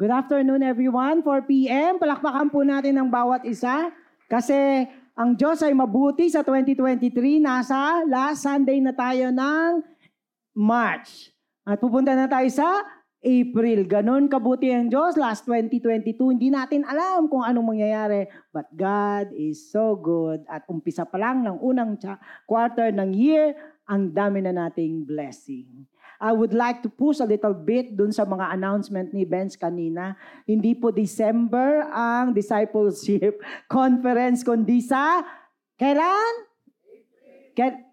Good afternoon everyone, 4 p.m. Palakpakan po natin ang bawat isa kasi ang Diyos ay mabuti sa 2023. Nasa last Sunday na tayo ng March. At pupunta na tayo sa April. Ganon kabuti ang Diyos. Last 2022, hindi natin alam kung anong mangyayari. But God is so good. At umpisa pa lang ng unang quarter ng year, ang dami na nating blessing. I would like to push a little bit dun sa mga announcement ni Benz kanina. Hindi po December ang discipleship conference, kundi sa kailan? April.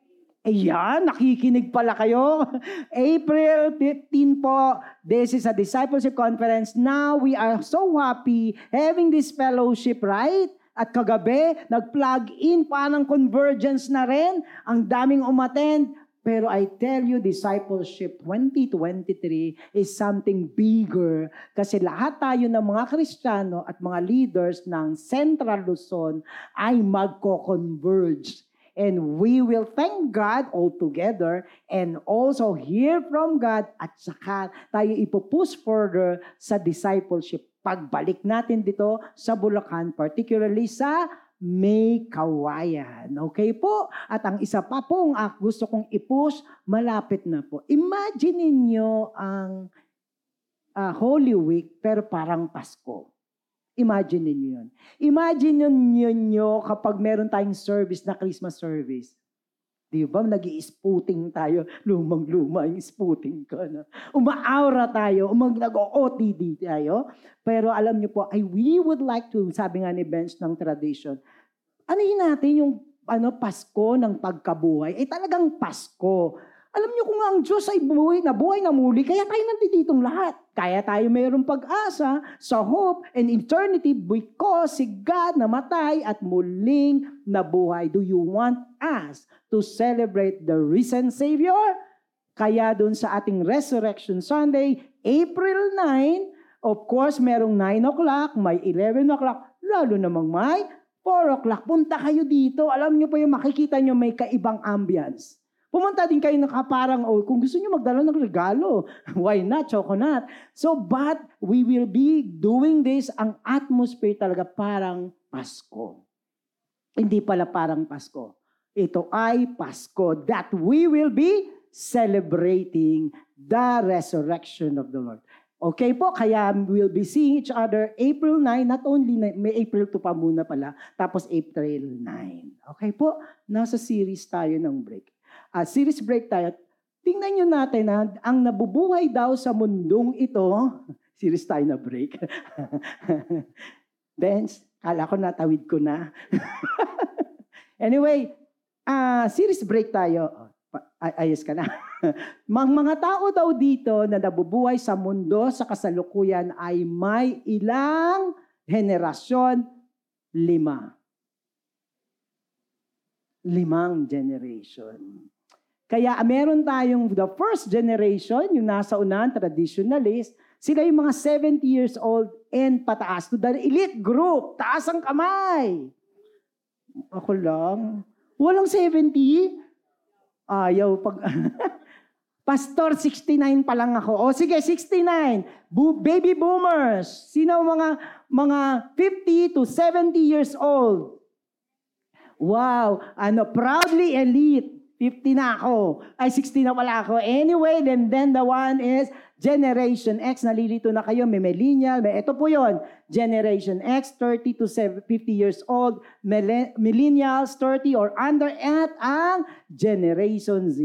Ayan, nakikinig pala kayo. April 15 po, this is a discipleship conference. Now we are so happy having this fellowship, right? At kagabi, nag-plug in pa ng convergence na rin. Ang daming umattend. Pero I tell you, discipleship 2023 is something bigger kasi lahat tayo ng mga Kristiyano at mga leaders ng Central Luzon ay magko-converge. And we will thank God all together and also hear from God at saka tayo ipupush further sa discipleship. Pagbalik natin dito sa Bulacan, particularly sa may kawayan. Okay po? At ang isa pa pong uh, gusto kong i-push, malapit na po. Imagine niyo ang uh, Holy Week pero parang Pasko. Imagine niyo yun. Imagine niyo nyo kapag meron tayong service na Christmas service. Di ba? nag spooting tayo. Lumang-luma yung spooting ka na. Umaaura tayo. Umag nag-OTD tayo. Pero alam niyo po, I we would like to, sabi nga ni Bench ng tradition, yun natin yung ano, Pasko ng pagkabuhay? Eh talagang Pasko. Alam niyo kung ang Diyos ay buhay na buhay na muli, kaya tayo nanditong lahat. Kaya tayo mayroong pag-asa sa hope and eternity because si God namatay at muling nabuhay. Do you want us to celebrate the risen Savior? Kaya doon sa ating Resurrection Sunday, April 9, of course, merong 9 o'clock, may 11 o'clock, lalo namang may 4 o'clock. Punta kayo dito. Alam niyo po yung makikita niyo may kaibang ambience. Pumunta din kayo nakaparang, oh, kung gusto niyo magdala ng regalo, why not, coconut? So, but we will be doing this, ang atmosphere talaga parang Pasko. Hindi pala parang Pasko. Ito ay Pasko that we will be celebrating the resurrection of the Lord. Okay po, kaya we'll be seeing each other April 9, not only, may April 2 pa muna pala, tapos April 9. Okay po, nasa series tayo ng break uh, series break tayo, tingnan nyo natin na ang nabubuhay daw sa mundong ito, series tayo na break. Benz, kala ko natawid ko na. anyway, uh, series break tayo. Ay, ayos ka na. Mang mga tao daw dito na nabubuhay sa mundo sa kasalukuyan ay may ilang henerasyon? Lima. Limang generation. Kaya meron tayong the first generation, yung nasa unahan, traditionalist, sila yung mga 70 years old and pataas to the elite group. Taas ang kamay. Ako lang. Walang 70? Ayaw pag... Pastor, 69 pa lang ako. O sige, 69. Bo- baby boomers. Sino mga mga 50 to 70 years old? Wow, ano, proudly elite. 50 na ako. Ay, 60 na pala ako. Anyway, then, then the one is Generation X. Nalilito na kayo. May millennial. May, ito po yon Generation X, 30 to 50 years old. Millennials, 30 or under. At ang Generation Z.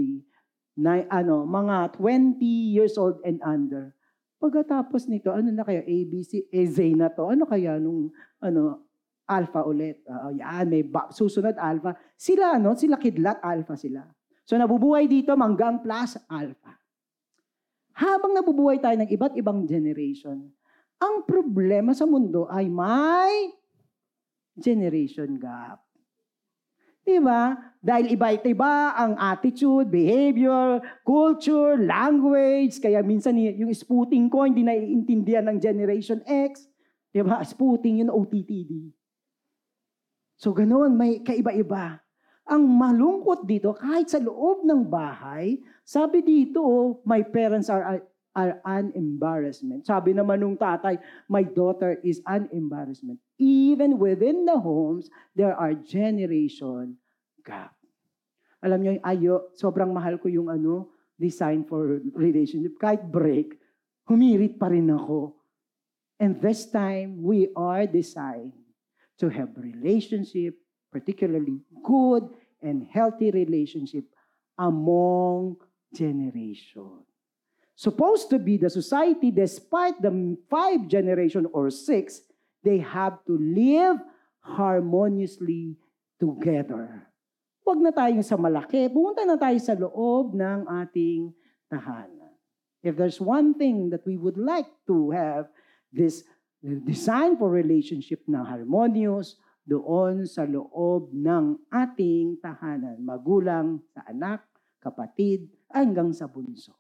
Na, ano, mga 20 years old and under. Pagkatapos nito, ano na kaya? ABC, eh, Z na to. Ano kaya nung, ano, alpha ulit. Uh, yan, may ba- susunod alpha. Sila, no? Sila kidlat, alpha sila. So nabubuhay dito, manggang plus alpha. Habang nabubuhay tayo ng iba't ibang generation, ang problema sa mundo ay may generation gap. Diba? Dahil iba-iba ang attitude, behavior, culture, language. Kaya minsan yung spooting ko, hindi naiintindihan ng Generation X. Diba? Spooting yun, OTTD. So ganoon, may kaiba-iba. Ang malungkot dito, kahit sa loob ng bahay, sabi dito, my parents are are an embarrassment. Sabi naman nung tatay, my daughter is an embarrassment. Even within the homes, there are generation gap. Alam niyo, ayo, sobrang mahal ko yung ano, design for relationship. Kahit break, humirit pa rin ako. And this time, we are designed to have relationship, particularly good and healthy relationship among generation. Supposed to be the society, despite the five generation or six, they have to live harmoniously together. Huwag na tayong sa malaki. Pumunta na tayo sa loob ng ating tahanan. If there's one thing that we would like to have, this design for relationship na harmonious doon sa loob ng ating tahanan. Magulang sa anak, kapatid, hanggang sa bunso.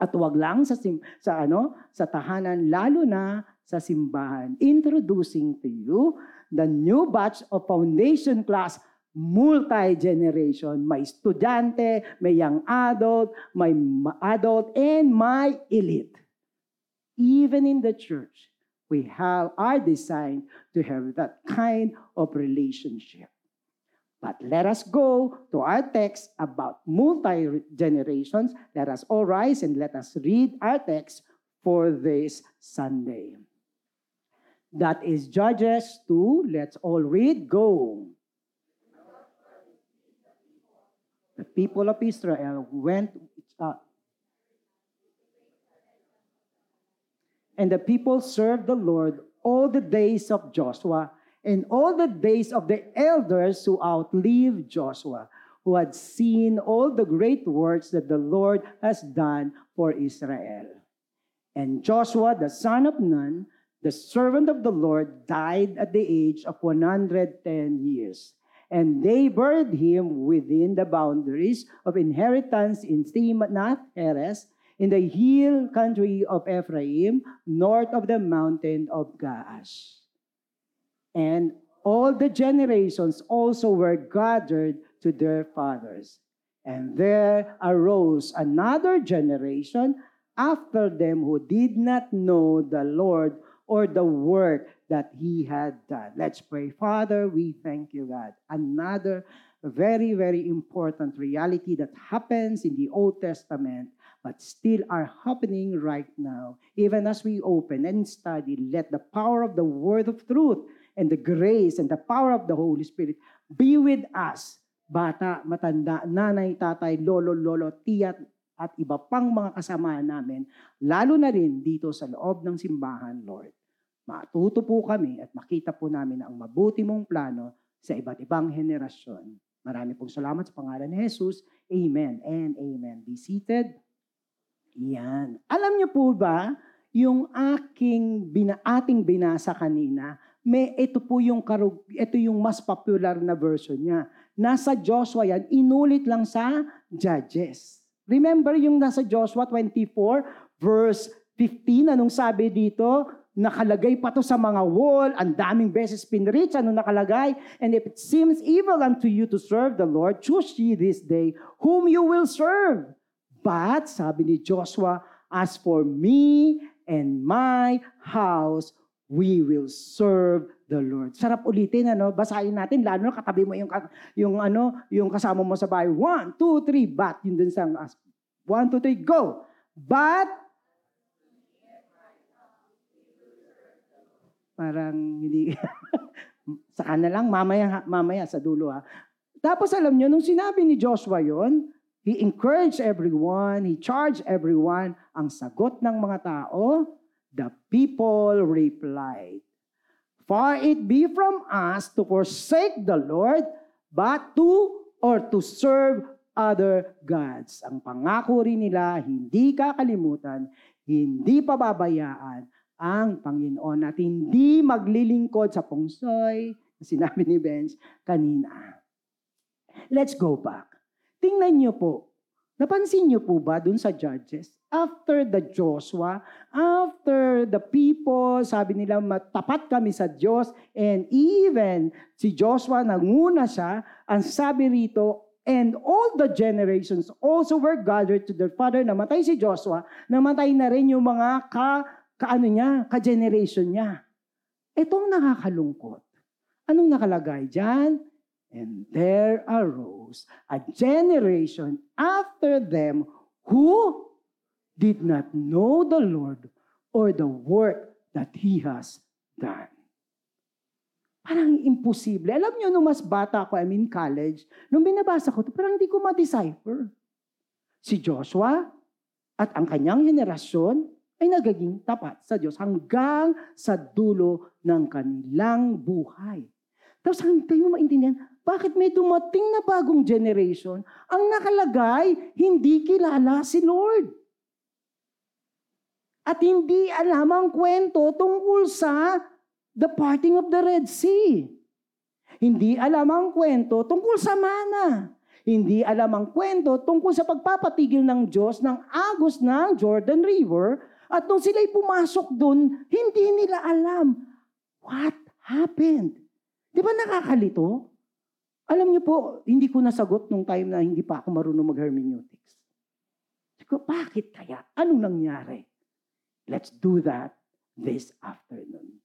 At wag lang sa sim, sa ano, sa tahanan lalo na sa simbahan. Introducing to you the new batch of foundation class multi-generation. May estudyante, may young adult, may adult, and may elite. Even in the church, we have are designed to have that kind of relationship. But let us go to our text about multi-generations. Let us all rise and let us read our text for this Sunday. That is Judges 2. Let's all read. Go. The people of Israel went, uh, and the people served the Lord all the days of Joshua and all the days of the elders who outlived Joshua, who had seen all the great works that the Lord has done for Israel. And Joshua, the son of Nun, the servant of the Lord, died at the age of 110 years and they buried him within the boundaries of inheritance in Timnath Heres, in the hill country of Ephraim, north of the mountain of Gaash. And all the generations also were gathered to their fathers. And there arose another generation after them who did not know the Lord or the work that He had done. Let's pray. Father, we thank you, God. Another very, very important reality that happens in the Old Testament, but still are happening right now. Even as we open and study, let the power of the Word of truth and the grace and the power of the Holy Spirit be with us. Bata, matanda, nanay, tatay, lolo, lolo, tiya, at iba pang mga kasama namin, lalo na rin dito sa loob ng simbahan, Lord matuto po kami at makita po namin ang mabuti mong plano sa iba't ibang henerasyon. Marami pong salamat sa pangalan ni Jesus. Amen and amen. Be seated. Yan. Alam niyo po ba, yung aking bina, ating binasa kanina, may ito po yung karug, ito yung mas popular na version niya. Nasa Joshua yan, inulit lang sa Judges. Remember yung nasa Joshua 24 verse 15, anong sabi dito? nakalagay pa to sa mga wall, ang daming beses pinreach, ano nakalagay? And if it seems evil unto you to serve the Lord, choose ye this day whom you will serve. But, sabi ni Joshua, as for me and my house, we will serve the Lord. Sarap ulitin, ano? Basahin natin, lalo na katabi mo yung, yung, ano, yung kasama mo sa bahay. One, two, three, but. Yun dun sa, one, two, three, go. But, Parang hindi, sa na lang, mamaya, mamaya sa dulo ha. Tapos alam nyo, nung sinabi ni Joshua yon, he encouraged everyone, he charged everyone. Ang sagot ng mga tao, the people replied, Far it be from us to forsake the Lord, but to or to serve other gods. Ang pangako rin nila, hindi kakalimutan, hindi pababayaan ang Panginoon at hindi maglilingkod sa pungsoy na sinabi ni Benz kanina. Let's go back. Tingnan niyo po. Napansin niyo po ba dun sa Judges? After the Joshua, after the people, sabi nila, matapat kami sa Diyos, and even si Joshua, nanguna siya, ang sabi rito, And all the generations also were gathered to their father. Namatay si Joshua. Namatay na rin yung mga ka, kaano niya, ka-generation niya. Itong nakakalungkot. Anong nakalagay dyan? And there arose a generation after them who did not know the Lord or the work that He has done. Parang imposible. Alam niyo, nung mas bata ako, I mean college, nung binabasa ko, parang hindi ko ma-decipher. Si Joshua at ang kanyang henerasyon ay nagaging tapat sa Diyos hanggang sa dulo ng kanilang buhay. Tapos hanggang mo maintindihan, bakit may dumating na bagong generation, ang nakalagay, hindi kilala si Lord. At hindi alam ang kwento tungkol sa the parting of the Red Sea. Hindi alam ang kwento tungkol sa mana. Hindi alam ang kwento tungkol sa pagpapatigil ng Diyos ng agos ng Jordan River. At nung sila'y pumasok dun, hindi nila alam what happened. Di ba nakakalito? Alam niyo po, hindi ko nasagot nung time na hindi pa ako marunong mag-hermeneutics. Ko, bakit kaya? Anong nangyari? Let's do that this afternoon.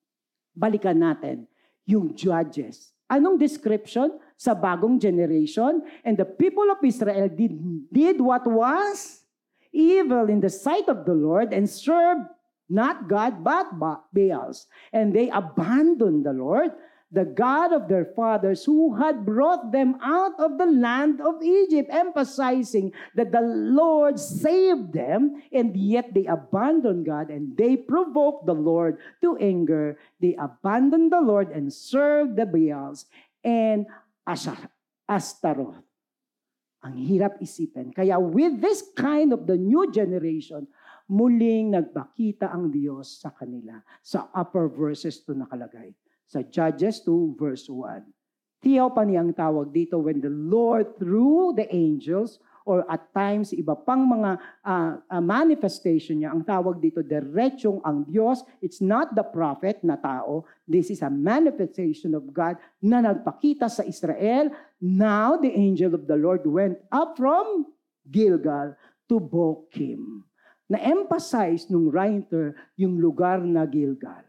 Balikan natin yung judges. Anong description sa bagong generation? And the people of Israel did, did what was evil in the sight of the Lord and served not God but Baals. And they abandoned the Lord the God of their fathers who had brought them out of the land of Egypt, emphasizing that the Lord saved them, and yet they abandoned God and they provoked the Lord to anger. They abandoned the Lord and served the Baals and Astaroth. Ang hirap isipin. Kaya with this kind of the new generation, muling nagpakita ang Diyos sa kanila. Sa upper verses to nakalagay sa Judges 2 verse 1. Theophany ang tawag dito when the Lord through the angels or at times iba pang mga uh, uh, manifestation niya, ang tawag dito diretsong ang Diyos. It's not the prophet na tao. This is a manifestation of God na nagpakita sa Israel. Now the angel of the Lord went up from Gilgal to Bokim. Na-emphasize nung writer yung lugar na Gilgal.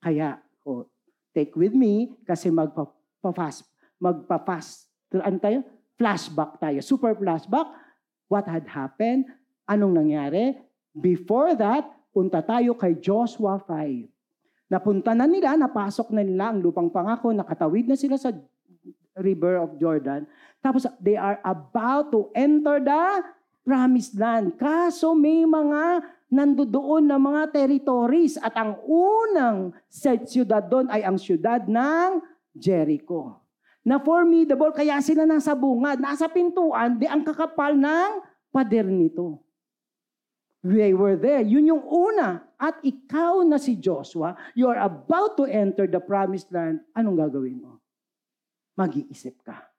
Kaya o, take with me kasi magpa-fast. Magpa-fast. Ano tayo? Flashback tayo. Super flashback. What had happened? Anong nangyari? Before that, punta tayo kay Joshua 5. Napunta na nila, napasok na nila ang lupang pangako, nakatawid na sila sa river of Jordan. Tapos they are about to enter the promised land. Kaso may mga nandoon na mga territories at ang unang siyudad doon ay ang siyudad ng Jericho. Na formidable, kaya sila nasa bungad, nasa pintuan, di ang kakapal ng pader nito. They were there. Yun yung una. At ikaw na si Joshua, you are about to enter the promised land. Anong gagawin mo? Mag-iisip ka.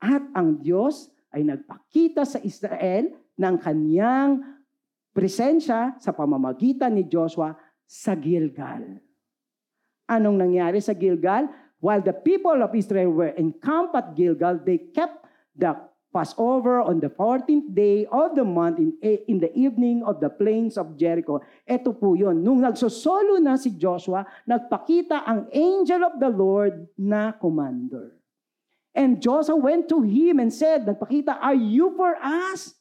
At ang Diyos ay nagpakita sa Israel ng kanyang presensya sa pamamagitan ni Joshua sa Gilgal. Anong nangyari sa Gilgal? While the people of Israel were encamped at Gilgal, they kept the Passover on the 14th day of the month in, in the evening of the plains of Jericho. Ito po yun. Nung nagsosolo na si Joshua, nagpakita ang angel of the Lord na commander. And Joshua went to him and said, nagpakita, Are you for us?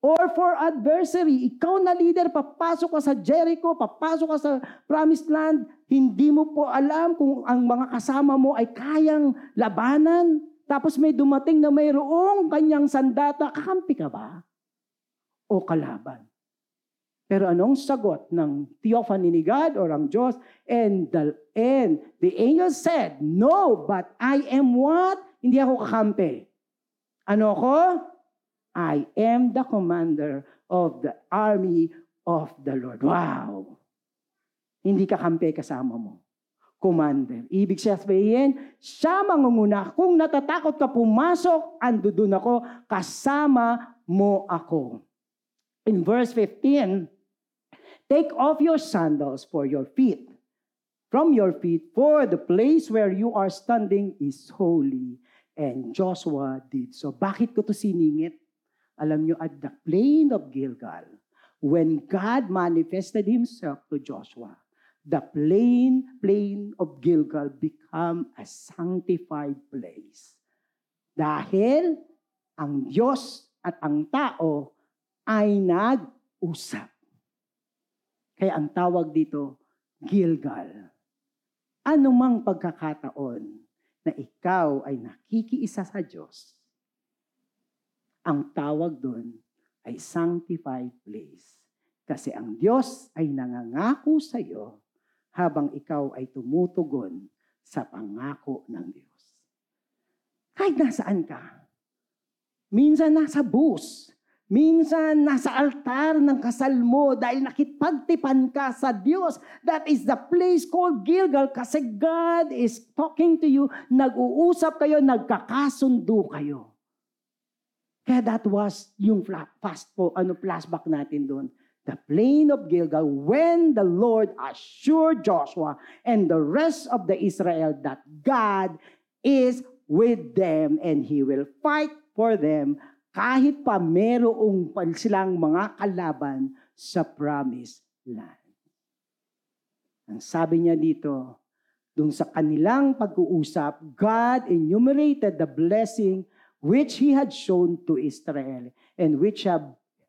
Or for adversary, ikaw na leader, papasok ka sa Jericho, papasok ka sa promised land, hindi mo po alam kung ang mga kasama mo ay kayang labanan. Tapos may dumating na mayroong kanyang sandata, kakampi ka ba? O kalaban? Pero anong sagot ng theophany ni God or ang Diyos? And the, and the angel said, No, but I am what? Hindi ako kakampi. Ano ako? I am the commander of the army of the Lord. Wow! Hindi ka kampe kasama mo. Commander. Ibig sabihin, siya mangunguna. Kung natatakot ka pumasok, ando ako, kasama mo ako. In verse 15, Take off your sandals for your feet, from your feet, for the place where you are standing is holy. And Joshua did so. Bakit ko to siningit? Alam nyo, at the plain of Gilgal, when God manifested Himself to Joshua, the plain, plain of Gilgal become a sanctified place. Dahil ang Diyos at ang tao ay nag-usap. Kaya ang tawag dito, Gilgal. Anumang pagkakataon na ikaw ay nakikiisa sa Diyos, ang tawag doon ay sanctified place. Kasi ang Diyos ay nangangako sa iyo habang ikaw ay tumutugon sa pangako ng Diyos. Kahit nasaan ka, minsan nasa bus, minsan nasa altar ng kasal mo dahil nakipagtipan ka sa Diyos. That is the place called Gilgal kasi God is talking to you, nag-uusap kayo, nagkakasundo kayo. Kaya that was yung fast po, ano, flashback natin doon the plain of Gilgal when the Lord assured Joshua and the rest of the Israel that God is with them and He will fight for them kahit pa merong silang mga kalaban sa promised land. Ang sabi niya dito, dun sa kanilang pag-uusap, God enumerated the blessing which He had shown to Israel and which have,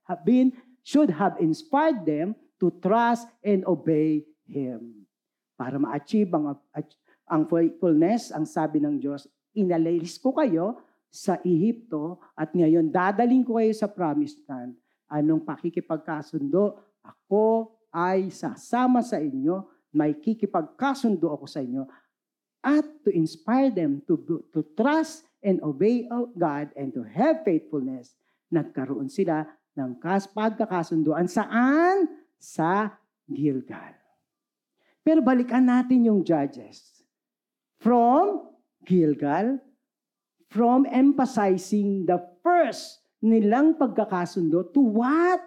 have been should have inspired them to trust and obey Him. Para ma-achieve ang, ang faithfulness, ang sabi ng Diyos, inalis ko kayo sa Ehipto at ngayon dadaling ko kayo sa promised land. Anong pakikipagkasundo? Ako ay sasama sa inyo, may kikipagkasundo ako sa inyo at to inspire them to, to trust and obey God and to have faithfulness, nagkaroon sila ng kas pagkakasunduan. Saan? Sa Gilgal. Pero balikan natin yung judges. From Gilgal, from emphasizing the first nilang pagkakasundo to what?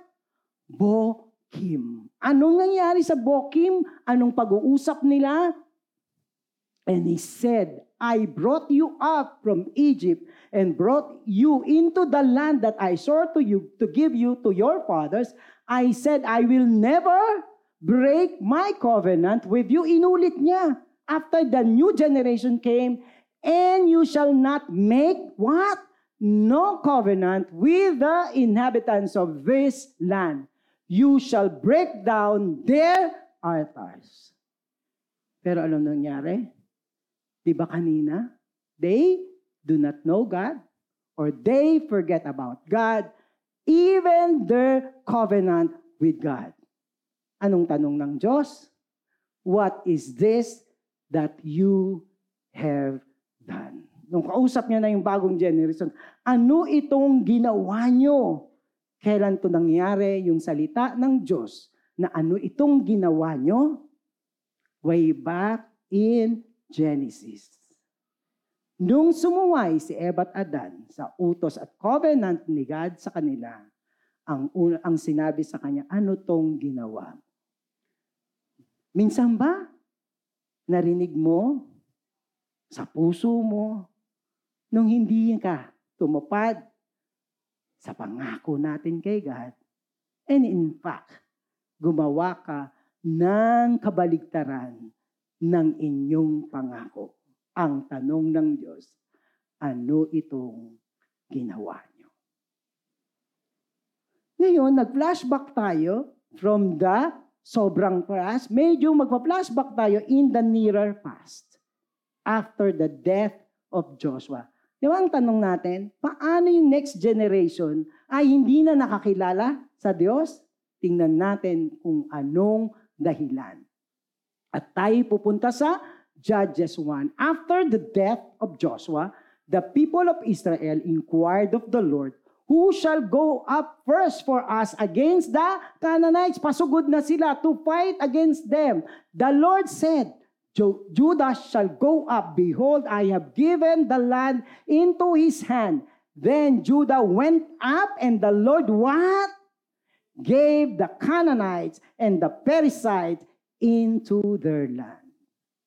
Bokim. Anong nangyari sa Bokim? Anong pag-uusap nila? And he said, I brought you up from Egypt and brought you into the land that I swore to you to give you to your fathers. I said, I will never break my covenant with you. Inulit niya. After the new generation came, and you shall not make what? No covenant with the inhabitants of this land. You shall break down their altars. Pero alam nangyari? Di ba kanina? They do not know God or they forget about God, even their covenant with God. Anong tanong ng Diyos? What is this that you have done? Nung kausap niya na yung bagong generation, ano itong ginawa nyo? Kailan to nangyari yung salita ng Diyos na ano itong ginawa nyo? Way back in Genesis. Nung sumuway si Eva at Adan sa utos at covenant ni God sa kanila, ang, ang sinabi sa kanya, ano tong ginawa? Minsan ba, narinig mo sa puso mo, nung hindi ka tumupad sa pangako natin kay God, and in fact, gumawa ka ng kabaligtaran ng inyong pangako. Ang tanong ng Diyos, ano itong ginawa nyo? Ngayon, nag-flashback tayo from the sobrang past. Medyo magpa-flashback tayo in the nearer past. After the death of Joshua. Di ba ang tanong natin, paano yung next generation ay hindi na nakakilala sa Diyos? Tingnan natin kung anong dahilan. At tayo pupunta sa Judges 1. After the death of Joshua, the people of Israel inquired of the Lord, Who shall go up first for us against the Canaanites? Pasugod na sila to fight against them. The Lord said, Judah shall go up. Behold, I have given the land into his hand. Then Judah went up and the Lord what? Gave the Canaanites and the Perizzites into their land.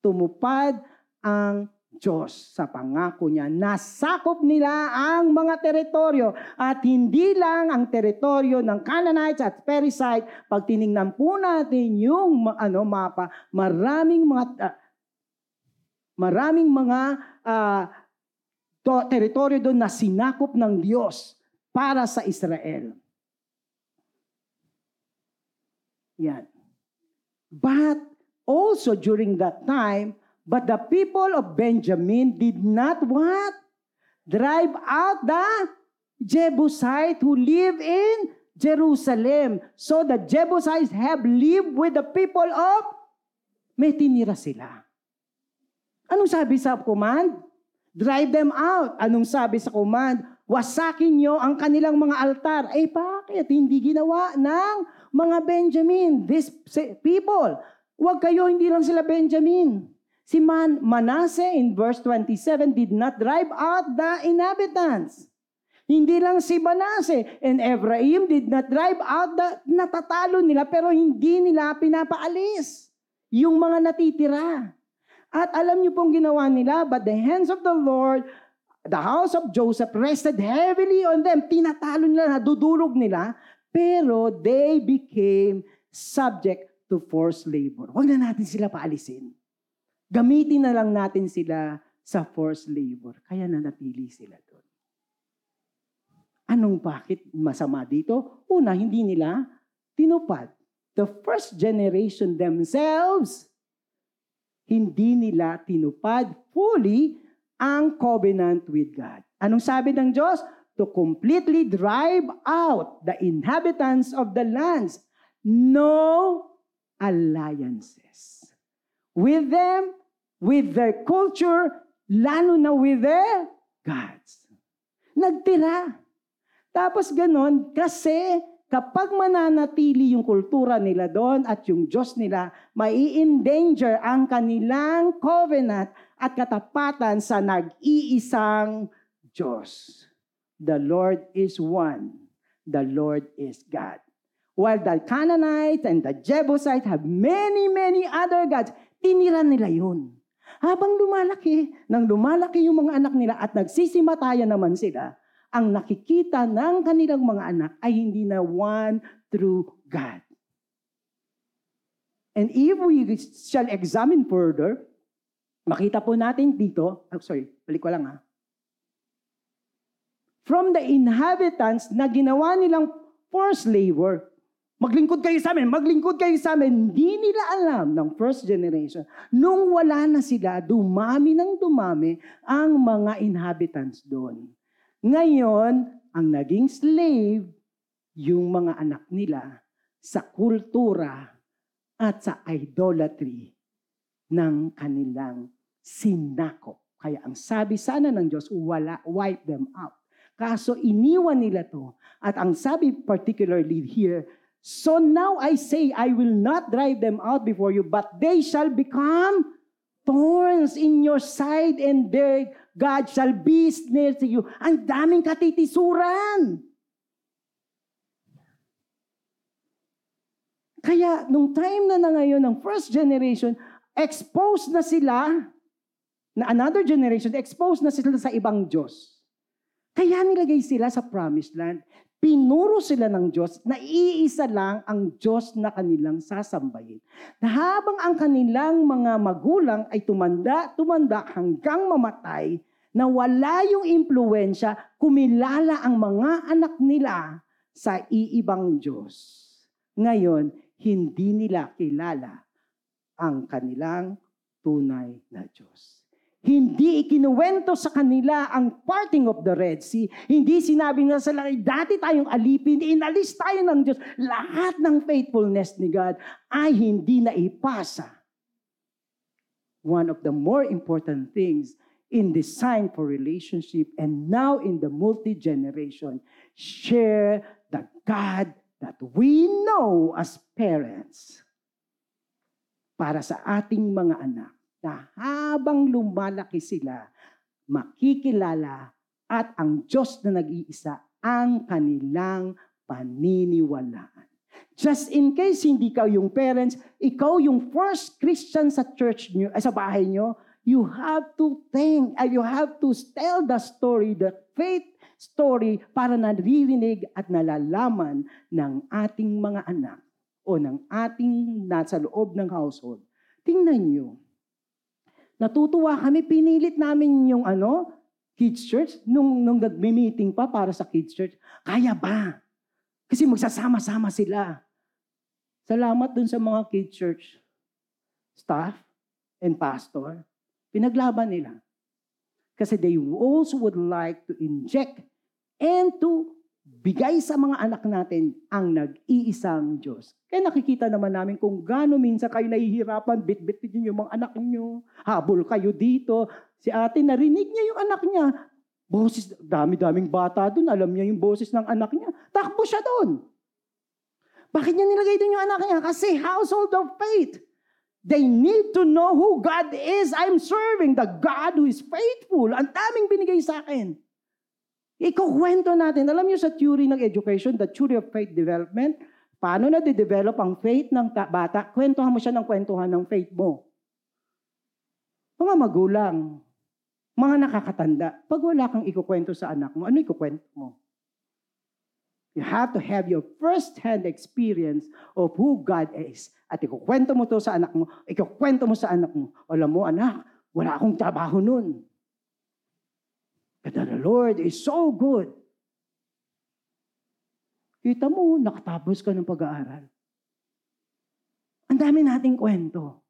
Tumupad ang Diyos sa pangako niya. Nasakop nila ang mga teritoryo at hindi lang ang teritoryo ng Canaanites at Perizzites. Pag tiningnan po natin yung ano mapa, maraming mga uh, maraming mga uh, to, teritoryo doon na sinakop ng Diyos para sa Israel. Yan. But also during that time, But the people of Benjamin did not what? Drive out the Jebusite who live in Jerusalem. So the Jebusites have lived with the people of may tinira sila. Anong sabi sa command? Drive them out. Anong sabi sa command? Wasakin nyo ang kanilang mga altar. Eh bakit? Hindi ginawa ng mga Benjamin. These people. Huwag kayo, hindi lang sila Benjamin. Si Man, Manasseh in verse 27 did not drive out the inhabitants. Hindi lang si Manasseh and Ephraim did not drive out the natatalo nila pero hindi nila pinapaalis yung mga natitira. At alam niyo pong ginawa nila, but the hands of the Lord, the house of Joseph rested heavily on them. Tinatalo nila, nadudulog nila, pero they became subject to forced labor. Huwag na natin sila paalisin. Gamitin na lang natin sila sa forced labor. Kaya nanatili sila doon. Anong bakit masama dito? Una, hindi nila tinupad. The first generation themselves, hindi nila tinupad fully ang covenant with God. Anong sabi ng Diyos? To completely drive out the inhabitants of the lands. No alliances. With them with their culture, lalo na with their gods. Nagtira. Tapos ganon, kasi kapag mananatili yung kultura nila doon at yung Diyos nila, mai endanger ang kanilang covenant at katapatan sa nag-iisang Diyos. The Lord is one. The Lord is God. While the Canaanites and the Jebusites have many, many other gods, tinira nila yun. Habang lumalaki, nang lumalaki yung mga anak nila at nagsisimatayan naman sila, ang nakikita ng kanilang mga anak ay hindi na one through God. And if we shall examine further, makita po natin dito, oh, sorry, balik ko lang ha. From the inhabitants na ginawa nilang forced labor, Maglingkod kayo sa amin, maglingkod kayo sa amin. Hindi nila alam ng first generation. Nung wala na sila, dumami ng dumami ang mga inhabitants doon. Ngayon, ang naging slave, yung mga anak nila sa kultura at sa idolatry ng kanilang sinakop. Kaya ang sabi sana ng Diyos, wala, wipe them out. Kaso iniwan nila to. At ang sabi particularly here, So now I say, I will not drive them out before you, but they shall become thorns in your side and their God shall be near to you. Ang daming katitisuran. Kaya nung time na na ngayon ng first generation, exposed na sila, na another generation, exposed na sila sa ibang Diyos. Kaya nilagay sila sa promised land. Pinuro sila ng Diyos na iisa lang ang Diyos na kanilang sasambahin. Na habang ang kanilang mga magulang ay tumanda, tumanda hanggang mamatay, na wala yung impluensya, kumilala ang mga anak nila sa iibang Diyos. Ngayon, hindi nila kilala ang kanilang tunay na Diyos. Hindi ikinuwento sa kanila ang parting of the Red Sea. Hindi sinabi na sa langit, dati tayong alipin, inalis tayo ng Diyos. Lahat ng faithfulness ni God ay hindi na ipasa. One of the more important things in design for relationship and now in the multi-generation, share the God that we know as parents para sa ating mga anak na habang lumalaki sila, makikilala at ang Diyos na nag-iisa ang kanilang paniniwalaan. Just in case hindi ka yung parents, ikaw yung first Christian sa church nyo, ay sa bahay nyo, you have to think, uh, you have to tell the story, the faith story para naririnig at nalalaman ng ating mga anak o ng ating nasa loob ng household. Tingnan nyo. Natutuwa kami, pinilit namin yung ano, kids church, nung, nung nag-meeting pa para sa kids church. Kaya ba? Kasi magsasama-sama sila. Salamat dun sa mga kids church staff and pastor. Pinaglaban nila. Kasi they also would like to inject and to bigay sa mga anak natin ang nag-iisang Diyos. Kaya nakikita naman namin kung gaano minsan kayo nahihirapan, bit-bitin yung mga anak niyo, habol kayo dito. Si ate, narinig niya yung anak niya. Boses, dami-daming bata doon, alam niya yung boses ng anak niya. Takbo siya doon. Bakit niya nilagay doon yung anak niya? Kasi household of faith. They need to know who God is. I'm serving the God who is faithful. Ang daming binigay sa akin. Ikukwento natin. Alam niyo sa theory ng education, the theory of faith development, paano na de-develop ang faith ng bata? Kwentuhan mo siya ng kwentuhan ng faith mo. Mga magulang, mga nakakatanda, pag wala kang ikukwento sa anak mo, ano ikukwento mo? You have to have your first-hand experience of who God is. At ikukwento mo to sa anak mo, ikukwento mo sa anak mo. Alam mo, anak, wala akong trabaho nun. But the Lord is so good. Kita mo, nakatapos ka ng pag-aaral. Ang dami nating kwento.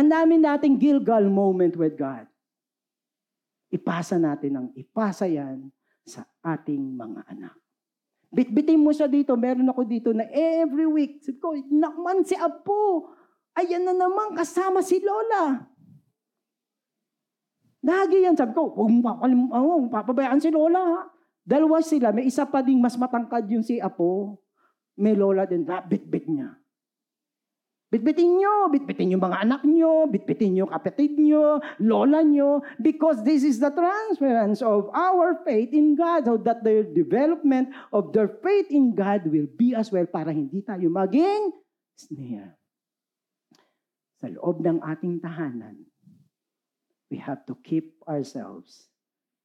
Ang dami nating Gilgal moment with God. Ipasa natin ang ipasa yan sa ating mga anak. Bitbitin mo siya dito. Meron ako dito na every week. Sabi ko, nakman si Apo. Ayan na naman, kasama si Lola. Lagi yan. Sabi ko, huwag mo oh, papabayaan si Lola. Ha? Dalawa sila. May isa pa ding mas matangkad yung si Apo. May Lola din. Bitbit niya. Bitbitin nyo, bitbitin yung mga anak nyo, bitbitin yung kapatid nyo, lola nyo, because this is the transference of our faith in God, so that the development of their faith in God will be as well para hindi tayo maging snare. Sa loob ng ating tahanan, we have to keep ourselves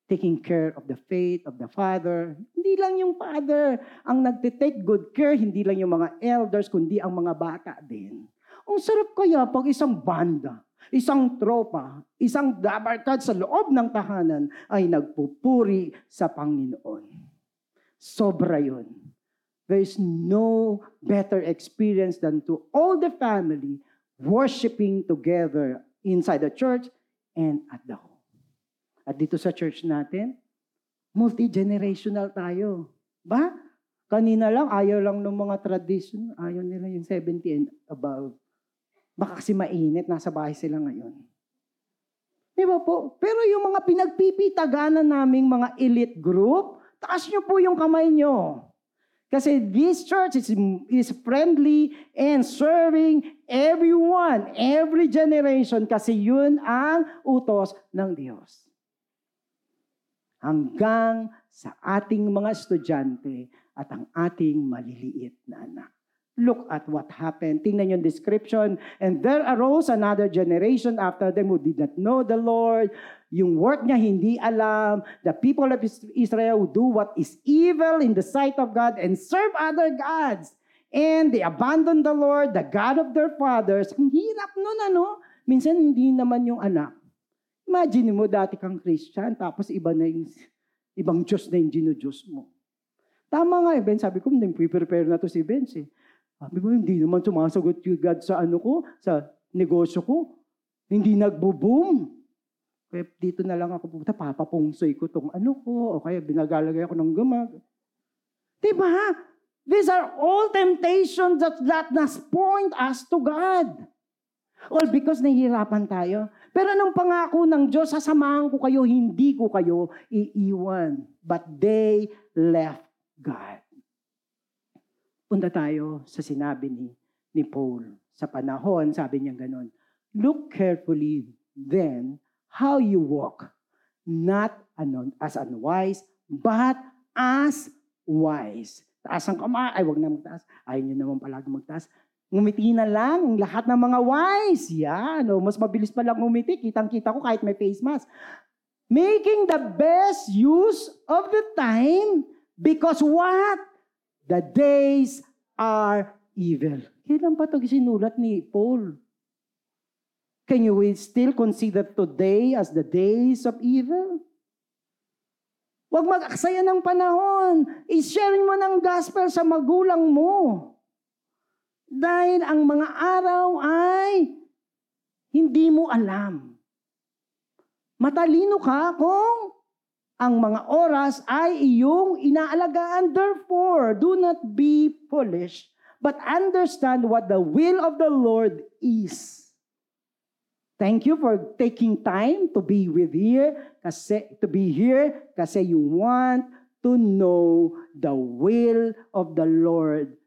taking care of the faith of the Father. Hindi lang yung Father ang nagtitake good care, hindi lang yung mga elders, kundi ang mga bata din. Ang sarap kaya pag isang banda, isang tropa, isang dabarkad sa loob ng tahanan ay nagpupuri sa Panginoon. Sobra yun. There is no better experience than to all the family worshiping together inside the church and at the home. At dito sa church natin, multi-generational tayo. Ba? Kanina lang, ayaw lang ng mga tradition. Ayaw nila yung 70 and above. Baka kasi mainit, nasa bahay sila ngayon. Di ba po? Pero yung mga pinagpipitaganan naming mga elite group, taas nyo po yung kamay nyo. Kasi this church is, is friendly and serving everyone, every generation, kasi yun ang utos ng Diyos. Hanggang sa ating mga estudyante at ang ating maliliit na anak. Look at what happened. Tingnan yung description. And there arose another generation after them who did not know the Lord. Yung work niya hindi alam. The people of Israel do what is evil in the sight of God and serve other gods. And they abandon the Lord, the God of their fathers. Ang hirap nun, ano? Minsan hindi naman yung anak. Imagine mo, dati kang Christian, tapos iba na yung, ibang Diyos na yung ginudiyos mo. Tama nga eh, Ben. Sabi ko, hindi prepare na to si Ben. Eh. Sabi mo, hindi naman sumasagot yung God sa ano ko, sa negosyo ko. Hindi nagbo-boom. Kaya dito na lang ako pupunta, papapungsoy ko tong ano ko, o kaya binagalagay ako ng gamag. Diba? These are all temptations that, that must point us to God. All because nahihirapan tayo. Pero nung pangako ng Diyos, sasamahan ko kayo, hindi ko kayo iiwan. But they left God. Punta tayo sa sinabi ni, ni Paul. Sa panahon, sabi niya ganun, Look carefully then how you walk, not anon, as unwise, but as wise. Taas ang kamay, ay wag na magtaas. Ayaw niyo naman palagi magtaas. Ngumiti na lang ang lahat ng mga wise. Yan. O, mas mabilis pa lang ngumiti. Kitang-kita ko kahit may face mask. Making the best use of the time because what? The days are evil. Kailan pa ito sinulat ni Paul? Can you still consider today as the days of evil? Huwag mag-aksaya ng panahon. I-share mo ng gospel sa magulang mo. Dahil ang mga araw ay hindi mo alam. Matalino ka kung ang mga oras ay iyong inaalagaan. Therefore, do not be foolish, but understand what the will of the Lord is. Thank you for taking time to be with here, kasi, to be here kasi you want to know the will of the Lord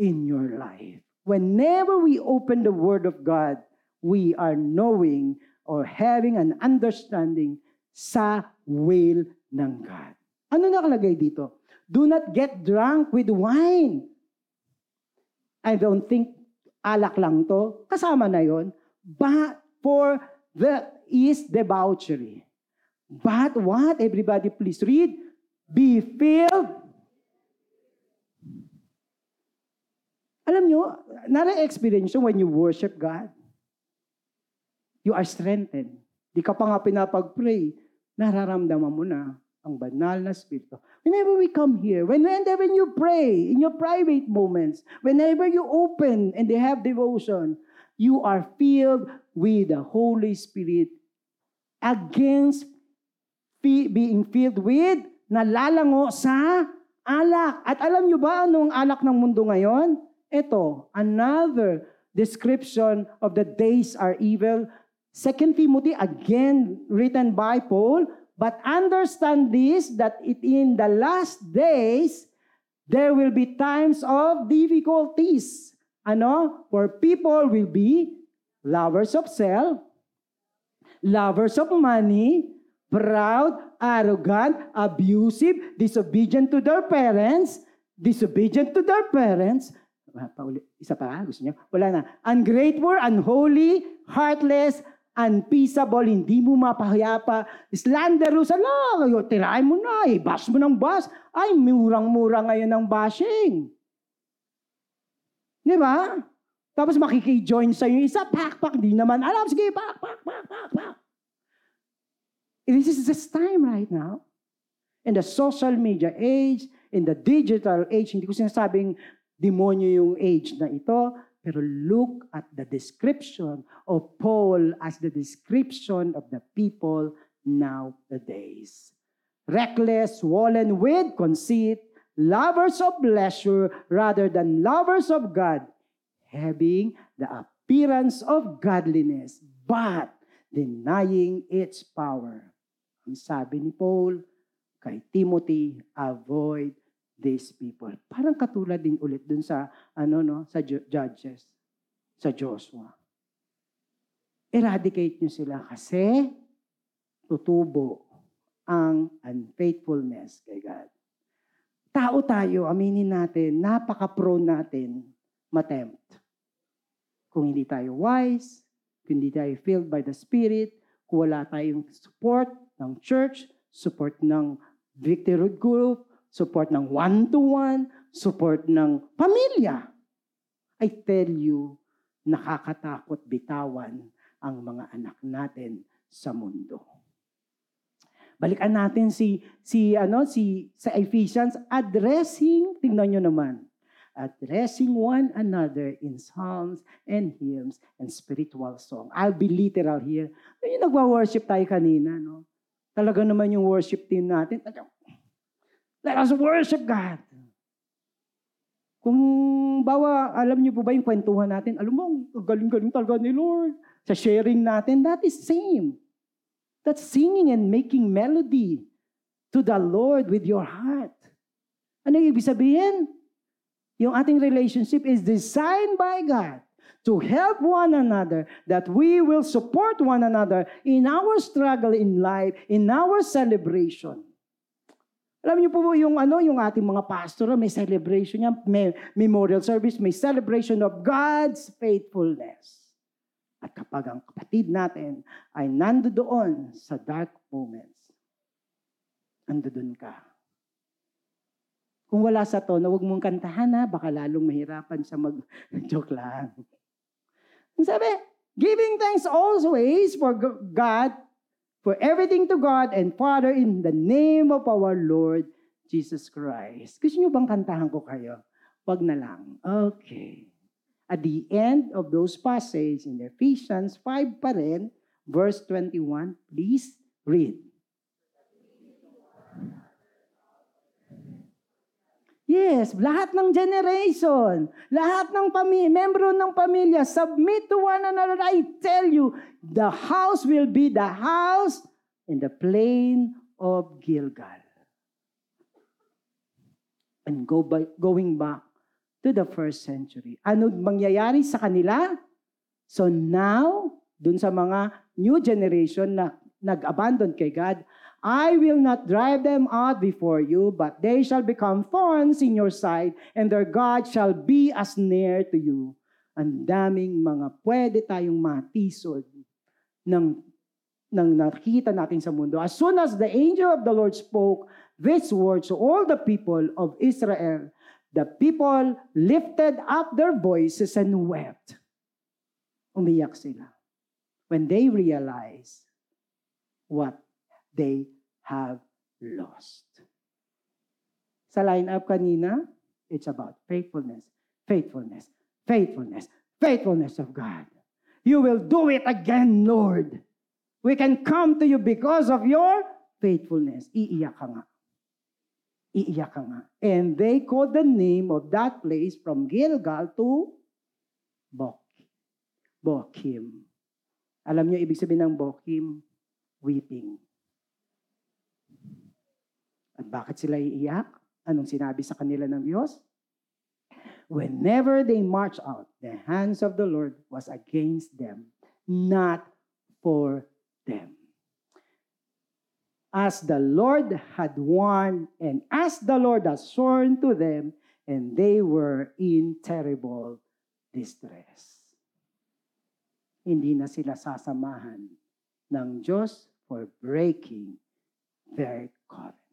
in your life. Whenever we open the Word of God, we are knowing or having an understanding sa will ng God. Ano nakalagay dito? Do not get drunk with wine. I don't think alak lang to. Kasama na yon. But for the is debauchery. But what? Everybody please read. Be filled Alam nyo, nara-experience when you worship God. You are strengthened. Di ka pa nga pinapag-pray, nararamdaman mo na ang banal na Spirito. Whenever we come here, whenever you pray, in your private moments, whenever you open and they have devotion, you are filled with the Holy Spirit against being filled with nalalango sa alak. At alam nyo ba anong alak ng mundo ngayon? Ito, another description of the days are evil. Second Timothy, again written by Paul, but understand this, that it in the last days, there will be times of difficulties. Ano? For people will be lovers of self, lovers of money, proud, arrogant, abusive, disobedient to their parents, disobedient to their parents, Ah, pauli, isa pa, gusto niyo? Wala na. Ungrateful, unholy, heartless, unpeaceable, hindi mo mapahayapa, slanderous, ala, tirahin mo na, eh, bash mo ng bash. Ay, murang-mura ngayon ng bashing. Di ba? Tapos makiki-join sa iyo isa, pak, pak, di naman alam, sige, pak, pak, pak, pak, pak. This is this time right now. In the social media age, in the digital age, hindi ko sinasabing demonyo yung age na ito, pero look at the description of Paul as the description of the people nowadays. Reckless, swollen with conceit, lovers of pleasure rather than lovers of God, having the appearance of godliness, but denying its power. Ang sabi ni Paul kay Timothy, avoid these people. Parang katulad din ulit dun sa ano no, sa Judges, sa Joshua. Eradicate nyo sila kasi tutubo ang unfaithfulness kay God. Tao tayo, aminin natin, napaka-prone natin matempt. Kung hindi tayo wise, kung hindi tayo filled by the Spirit, kung wala tayong support ng church, support ng victory group, support ng one-to-one, support ng pamilya. I tell you, nakakatakot bitawan ang mga anak natin sa mundo. Balikan natin si si ano si sa Ephesians addressing tingnan niyo naman addressing one another in psalms and hymns and spiritual song. I'll be literal here. Yung nagwa-worship tayo kanina, no? Talaga naman yung worship team natin. Let us worship God. Kung bawa, alam niyo po ba yung kwentuhan natin, alam mo, galing-galing talaga ni Lord. Sa sharing natin, that is same. That's singing and making melody to the Lord with your heart. Ano yung ibig sabihin? Yung ating relationship is designed by God to help one another, that we will support one another in our struggle in life, in our celebration. Alam niyo po yung ano, yung ating mga pastor, may celebration niya, may memorial service, may celebration of God's faithfulness. At kapag ang kapatid natin ay nandoon sa dark moments, nandoon ka. Kung wala sa to, na huwag mong kantahan ha, baka lalong mahirapan siya mag-joke lang. Ang sabi, giving thanks always for God for everything to God and Father in the name of our Lord Jesus Christ. Gusto nyo bang kantahan ko kayo? Wag na lang. Okay. At the end of those passages in Ephesians 5 pa rin, verse 21, please read. Yes, lahat ng generation, lahat ng pamilya, membro ng pamilya, submit to one another. I tell you, the house will be the house in the plain of Gilgal. And go by, going back to the first century. Ano mangyayari sa kanila? So now, dun sa mga new generation na nag-abandon kay God, I will not drive them out before you, but they shall become thorns in your side, and their God shall be as near to you. Ang daming mga pwede tayong matisod ng, ng nakita natin sa mundo. As soon as the angel of the Lord spoke these words to all the people of Israel, the people lifted up their voices and wept. Umiyak sila. When they realized what they have lost. Sa line-up kanina, it's about faithfulness, faithfulness, faithfulness, faithfulness of God. You will do it again, Lord. We can come to you because of your faithfulness. Iiyak ka nga. Iiyak ka nga. And they called the name of that place from Gilgal to Bokim. Bokim. Alam niyo ibig sabihin ng Bokim? Weeping. Bakit sila iiyak? Anong sinabi sa kanila ng Diyos? Whenever they march out, the hands of the Lord was against them, not for them. As the Lord had warned, and as the Lord had sworn to them, and they were in terrible distress. Hindi na sila sasamahan ng Diyos for breaking their covenant.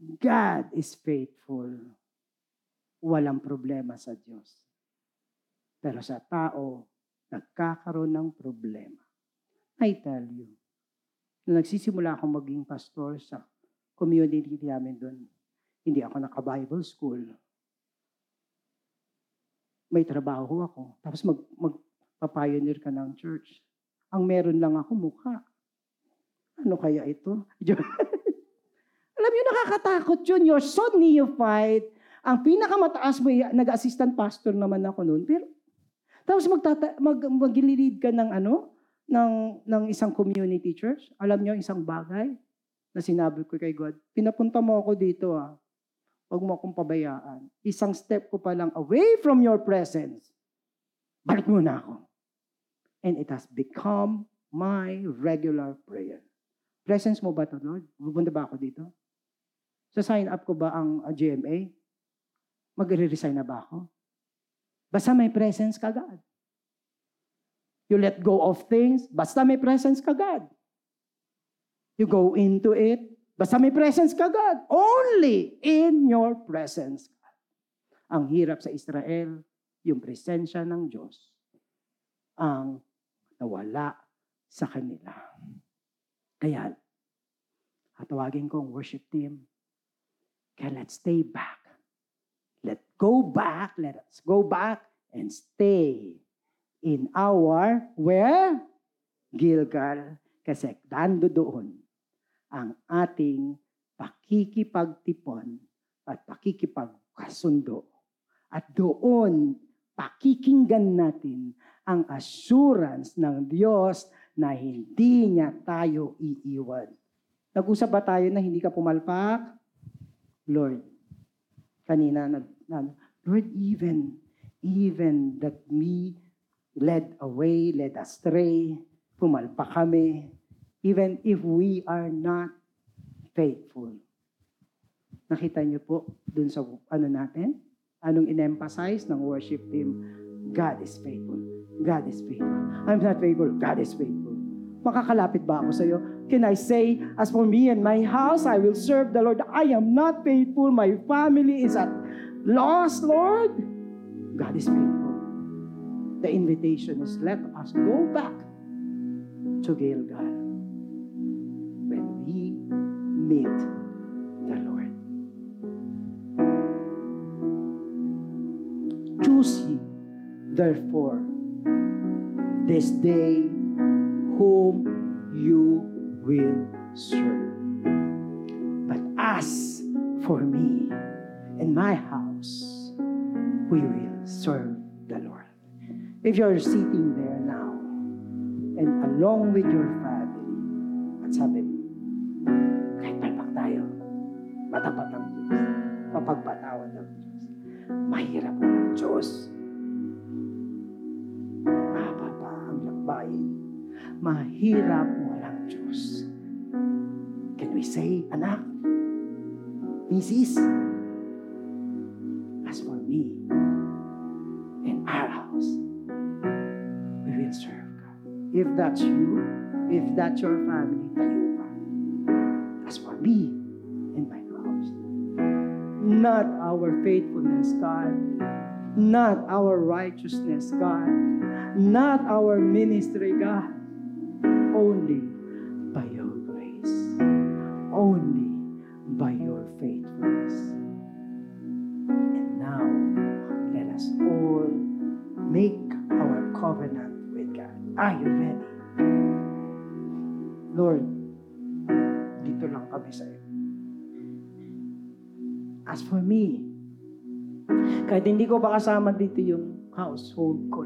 God is faithful. Walang problema sa Diyos. Pero sa tao, nagkakaroon ng problema. I tell you, nung nagsisimula akong maging pastor sa community namin doon, hindi ako naka-Bible school. May trabaho ako. Tapos mag, magpapioneer ka ng church. Ang meron lang ako mukha. Ano kaya ito? Alam niyo, nakakatakot yun. You're so neophyte. Ang pinakamataas mo, nag-assistant pastor naman ako noon. Pero, tapos magtata, mag, maglilid ka ng ano, ng, ng isang community church. Alam niyo, isang bagay na sinabi ko kay God, pinapunta mo ako dito ah. Huwag mo akong pabayaan. Isang step ko pa lang away from your presence. Balik mo na ako. And it has become my regular prayer. Presence mo ba ito, Lord? Pupunta ba ako dito? Sa sign up ko ba ang uh, GMA? Magre-resign na ba ako? Basta may presence ka, God. You let go of things, basta may presence ka, God. You go into it, basta may presence ka, God. Only in your presence, God. Ang hirap sa Israel, yung presensya ng Diyos, ang nawala sa kanila. Kaya, atawagin ko ang worship team, let's stay back. Let go back. Let us go back and stay in our, where? Gilgal. Kasi dando doon ang ating pakikipagtipon at pakikipagkasundo. At doon, pakikinggan natin ang assurance ng Diyos na hindi niya tayo iiwan. Nag-usap ba tayo na hindi ka pumalpak? Lord. Kanina, nag, nag, Lord, even, even that me led away, led astray, pumalpa kami, even if we are not faithful. Nakita niyo po dun sa ano natin? Anong in-emphasize ng worship team? God is faithful. God is faithful. I'm not faithful. God is faithful. Makakalapit ba ako sa iyo? Can I say, as for me and my house, I will serve the Lord. I am not faithful. My family is at loss, Lord. God is faithful. The invitation is let us go back to Gilgal when we meet the Lord. Choose ye, therefore, this day whom you will serve. But as for me and my house, we will serve the Lord. If you're sitting there now, and along with your family, at sabi Mrs., as for me and our house, we will serve God. If that's you, if that's your family, tayo ka. As for me and my house, not our faithfulness, God, not our righteousness, God, not our ministry, God, only dito lang kami sa iyo. As for me, kahit hindi ko ba kasama dito yung household ko,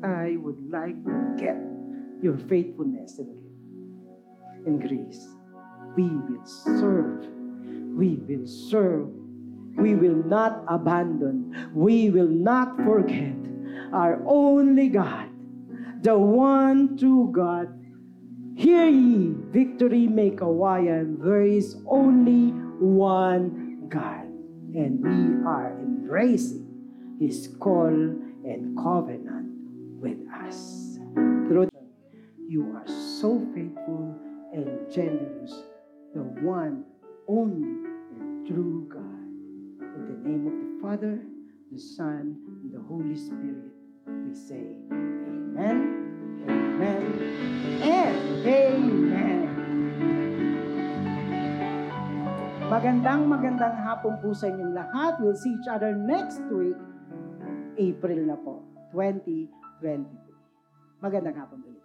I would like to get your faithfulness and, and grace. We will serve. We will serve. We will not abandon. We will not forget our only God, the one true God. Hear ye, victory make a Hawaiian. There is only one God, and we are embracing His call and covenant with us. Through you are so faithful and generous, the one, only, and true God. In the name of the Father, the Son, and the Holy Spirit, we say, Amen, Amen, and Amen. Magandang magandang hapon po sa inyong lahat. We'll see each other next week, April na po, 2023. Magandang hapon ulit.